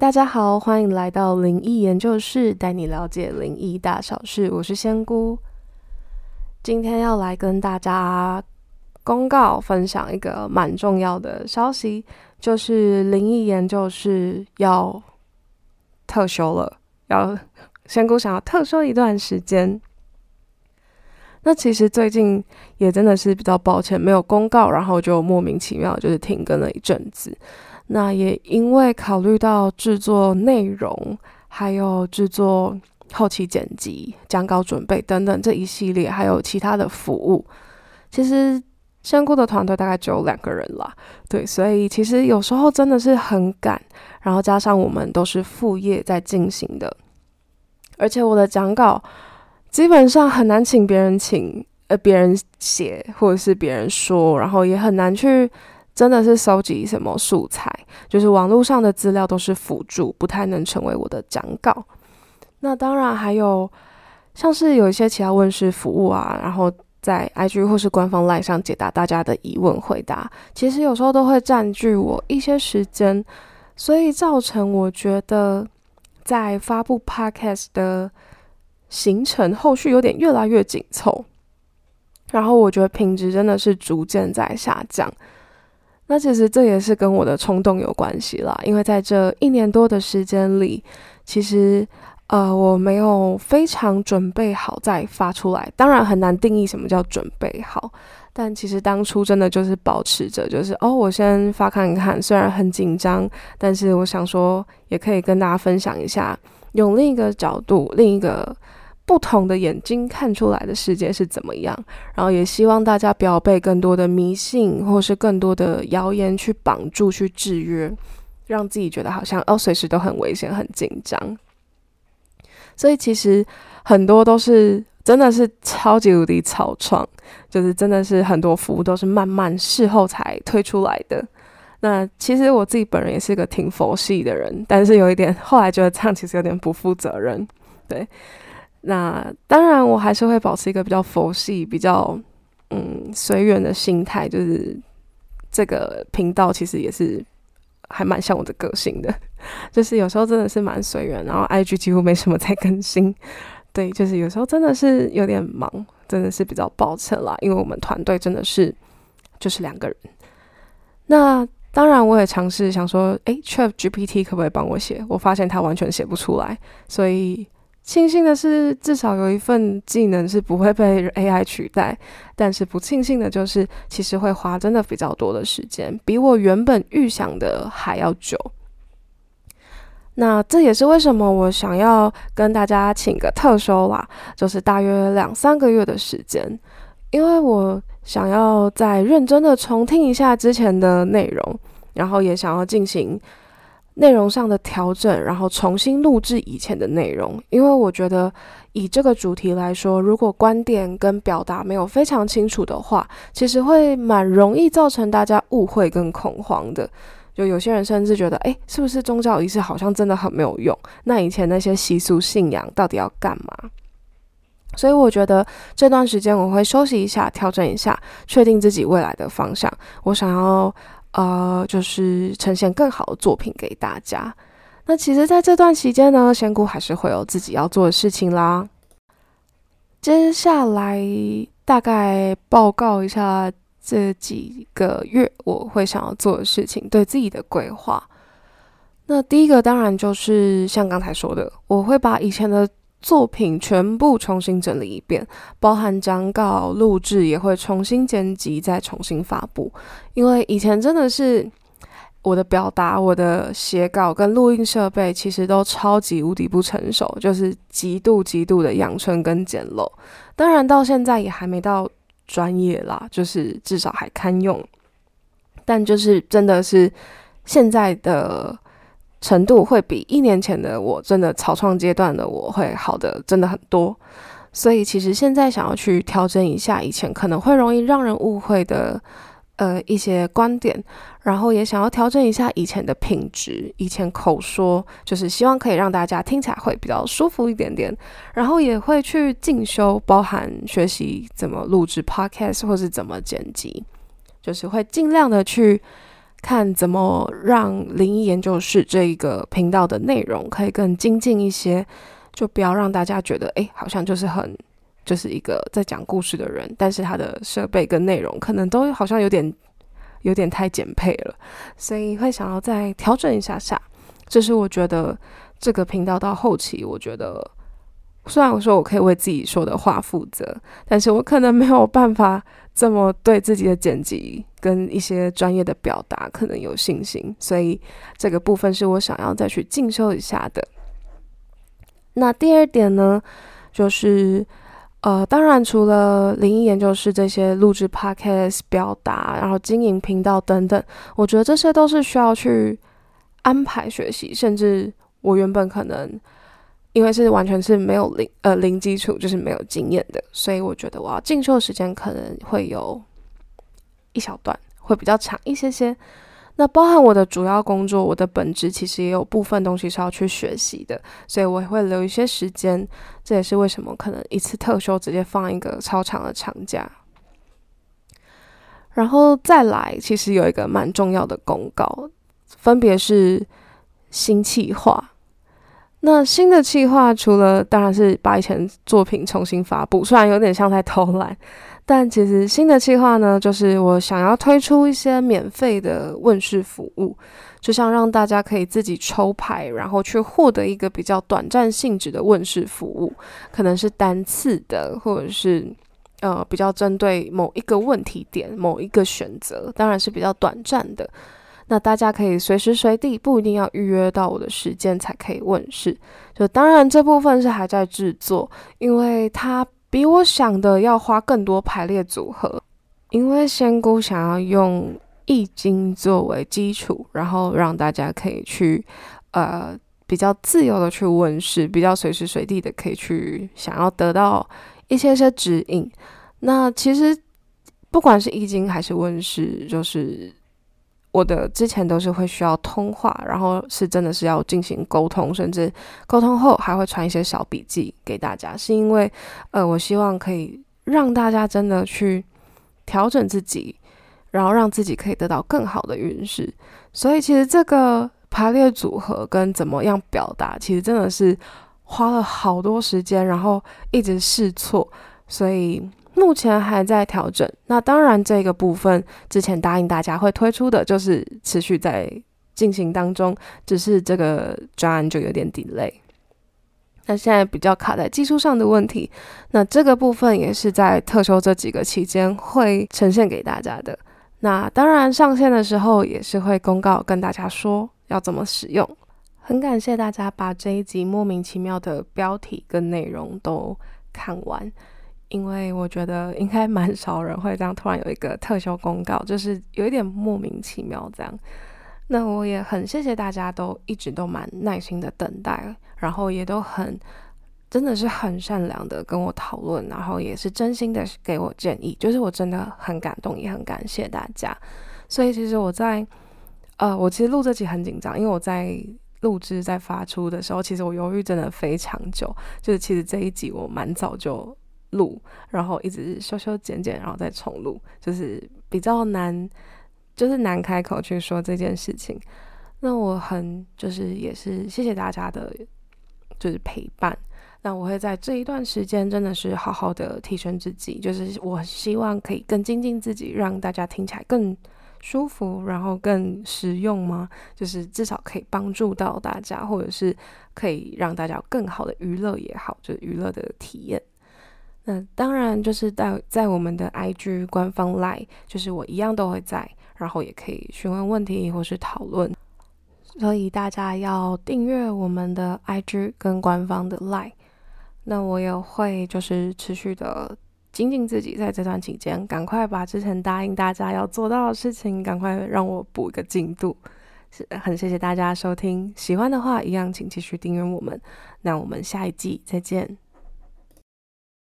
大家好，欢迎来到灵异研究室，带你了解灵异大小事。我是仙姑，今天要来跟大家公告分享一个蛮重要的消息，就是灵异研究室要特休了，要仙姑想要特休一段时间。那其实最近也真的是比较抱歉，没有公告，然后就莫名其妙就是停更了一阵子。那也因为考虑到制作内容，还有制作后期剪辑、讲稿准备等等这一系列，还有其他的服务，其实香菇的团队大概只有两个人啦。对，所以其实有时候真的是很赶，然后加上我们都是副业在进行的，而且我的讲稿基本上很难请别人请，呃，别人写或者是别人说，然后也很难去。真的是收集什么素材，就是网络上的资料都是辅助，不太能成为我的讲稿。那当然还有像是有一些其他问世服务啊，然后在 IG 或是官方 LINE 上解答大家的疑问回答，其实有时候都会占据我一些时间，所以造成我觉得在发布 Podcast 的行程后续有点越来越紧凑，然后我觉得品质真的是逐渐在下降。那其实这也是跟我的冲动有关系啦，因为在这一年多的时间里，其实呃我没有非常准备好再发出来。当然很难定义什么叫准备好，但其实当初真的就是保持着，就是哦我先发看看，虽然很紧张，但是我想说也可以跟大家分享一下，用另一个角度，另一个。不同的眼睛看出来的世界是怎么样？然后也希望大家不要被更多的迷信或是更多的谣言去绑住、去制约，让自己觉得好像哦随时都很危险、很紧张。所以其实很多都是真的是超级无敌草创，就是真的是很多服务都是慢慢事后才推出来的。那其实我自己本人也是个挺佛系的人，但是有一点后来觉得这样其实有点不负责任，对。那当然，我还是会保持一个比较佛系、比较嗯随缘的心态。就是这个频道其实也是还蛮像我的个性的，就是有时候真的是蛮随缘，然后 IG 几乎没什么在更新。对，就是有时候真的是有点忙，真的是比较抱歉啦，因为我们团队真的是就是两个人。那当然，我也尝试想说，诶 c h a t GPT 可不可以帮我写？我发现它完全写不出来，所以。庆幸的是，至少有一份技能是不会被 AI 取代。但是不庆幸的就是，其实会花真的比较多的时间，比我原本预想的还要久。那这也是为什么我想要跟大家请个特休啦，就是大约两三个月的时间，因为我想要再认真的重听一下之前的内容，然后也想要进行。内容上的调整，然后重新录制以前的内容，因为我觉得以这个主题来说，如果观点跟表达没有非常清楚的话，其实会蛮容易造成大家误会跟恐慌的。就有些人甚至觉得，哎，是不是宗教仪式好像真的很没有用？那以前那些习俗信仰到底要干嘛？所以我觉得这段时间我会休息一下，调整一下，确定自己未来的方向。我想要。呃，就是呈现更好的作品给大家。那其实，在这段期间呢，仙姑还是会有自己要做的事情啦。接下来大概报告一下这几个月我会想要做的事情，对自己的规划。那第一个当然就是像刚才说的，我会把以前的。作品全部重新整理一遍，包含讲稿、录制，也会重新剪辑，再重新发布。因为以前真的是我的表达、我的写稿跟录音设备，其实都超级无敌不成熟，就是极度极度的养春跟简陋。当然到现在也还没到专业啦，就是至少还堪用。但就是真的是现在的。程度会比一年前的我真的草创阶段的我会好的真的很多，所以其实现在想要去调整一下以前可能会容易让人误会的呃一些观点，然后也想要调整一下以前的品质，以前口说就是希望可以让大家听起来会比较舒服一点点，然后也会去进修，包含学习怎么录制 podcast 或是怎么剪辑，就是会尽量的去。看怎么让灵异研究室这一个频道的内容可以更精进一些，就不要让大家觉得，哎，好像就是很就是一个在讲故事的人，但是他的设备跟内容可能都好像有点有点太简配了，所以会想要再调整一下下。这是我觉得这个频道到后期，我觉得虽然我说我可以为自己说的话负责，但是我可能没有办法。这么对自己的剪辑跟一些专业的表达可能有信心，所以这个部分是我想要再去进修一下的。那第二点呢，就是呃，当然除了灵异研究室这些录制 podcast 表达，然后经营频道等等，我觉得这些都是需要去安排学习，甚至我原本可能。因为是完全是没有零呃零基础，就是没有经验的，所以我觉得我要进修的时间可能会有一小段，会比较长一些些。那包含我的主要工作，我的本职其实也有部分东西是要去学习的，所以我会留一些时间。这也是为什么可能一次特休直接放一个超长的长假。然后再来，其实有一个蛮重要的公告，分别是新企划。那新的计划除了当然是把以前作品重新发布，虽然有点像在偷懒，但其实新的计划呢，就是我想要推出一些免费的问世服务，就像让大家可以自己抽牌，然后去获得一个比较短暂性质的问世服务，可能是单次的，或者是呃比较针对某一个问题点、某一个选择，当然是比较短暂的。那大家可以随时随地，不一定要预约到我的时间才可以问世。就当然这部分是还在制作，因为它比我想的要花更多排列组合。因为仙姑想要用易经作为基础，然后让大家可以去呃比较自由的去问世，比较随时随地的可以去想要得到一些些指引。那其实不管是易经还是问世，就是。我的之前都是会需要通话，然后是真的是要进行沟通，甚至沟通后还会传一些小笔记给大家，是因为呃，我希望可以让大家真的去调整自己，然后让自己可以得到更好的运势。所以其实这个排列组合跟怎么样表达，其实真的是花了好多时间，然后一直试错，所以。目前还在调整，那当然这个部分之前答应大家会推出的，就是持续在进行当中，只是这个专案就有点 delay。那现在比较卡在技术上的问题，那这个部分也是在特休这几个期间会呈现给大家的。那当然上线的时候也是会公告跟大家说要怎么使用。很感谢大家把这一集莫名其妙的标题跟内容都看完。因为我觉得应该蛮少人会这样突然有一个特休公告，就是有一点莫名其妙这样。那我也很谢谢大家都一直都蛮耐心的等待，然后也都很真的是很善良的跟我讨论，然后也是真心的给我建议，就是我真的很感动，也很感谢大家。所以其实我在呃，我其实录这集很紧张，因为我在录制在发出的时候，其实我犹豫真的非常久，就是其实这一集我蛮早就。录，然后一直修修剪剪，然后再重录，就是比较难，就是难开口去说这件事情。那我很就是也是谢谢大家的，就是陪伴。那我会在这一段时间真的是好好的提升自己，就是我希望可以更精进自己，让大家听起来更舒服，然后更实用吗？就是至少可以帮助到大家，或者是可以让大家有更好的娱乐也好，就是娱乐的体验。那当然就是在在我们的 IG 官方 Line，就是我一样都会在，然后也可以询问问题或是讨论，所以大家要订阅我们的 IG 跟官方的 Line。那我也会就是持续的精进自己，在这段期间，赶快把之前答应大家要做到的事情，赶快让我补一个进度。是很谢谢大家收听，喜欢的话一样请继续订阅我们。那我们下一季再见。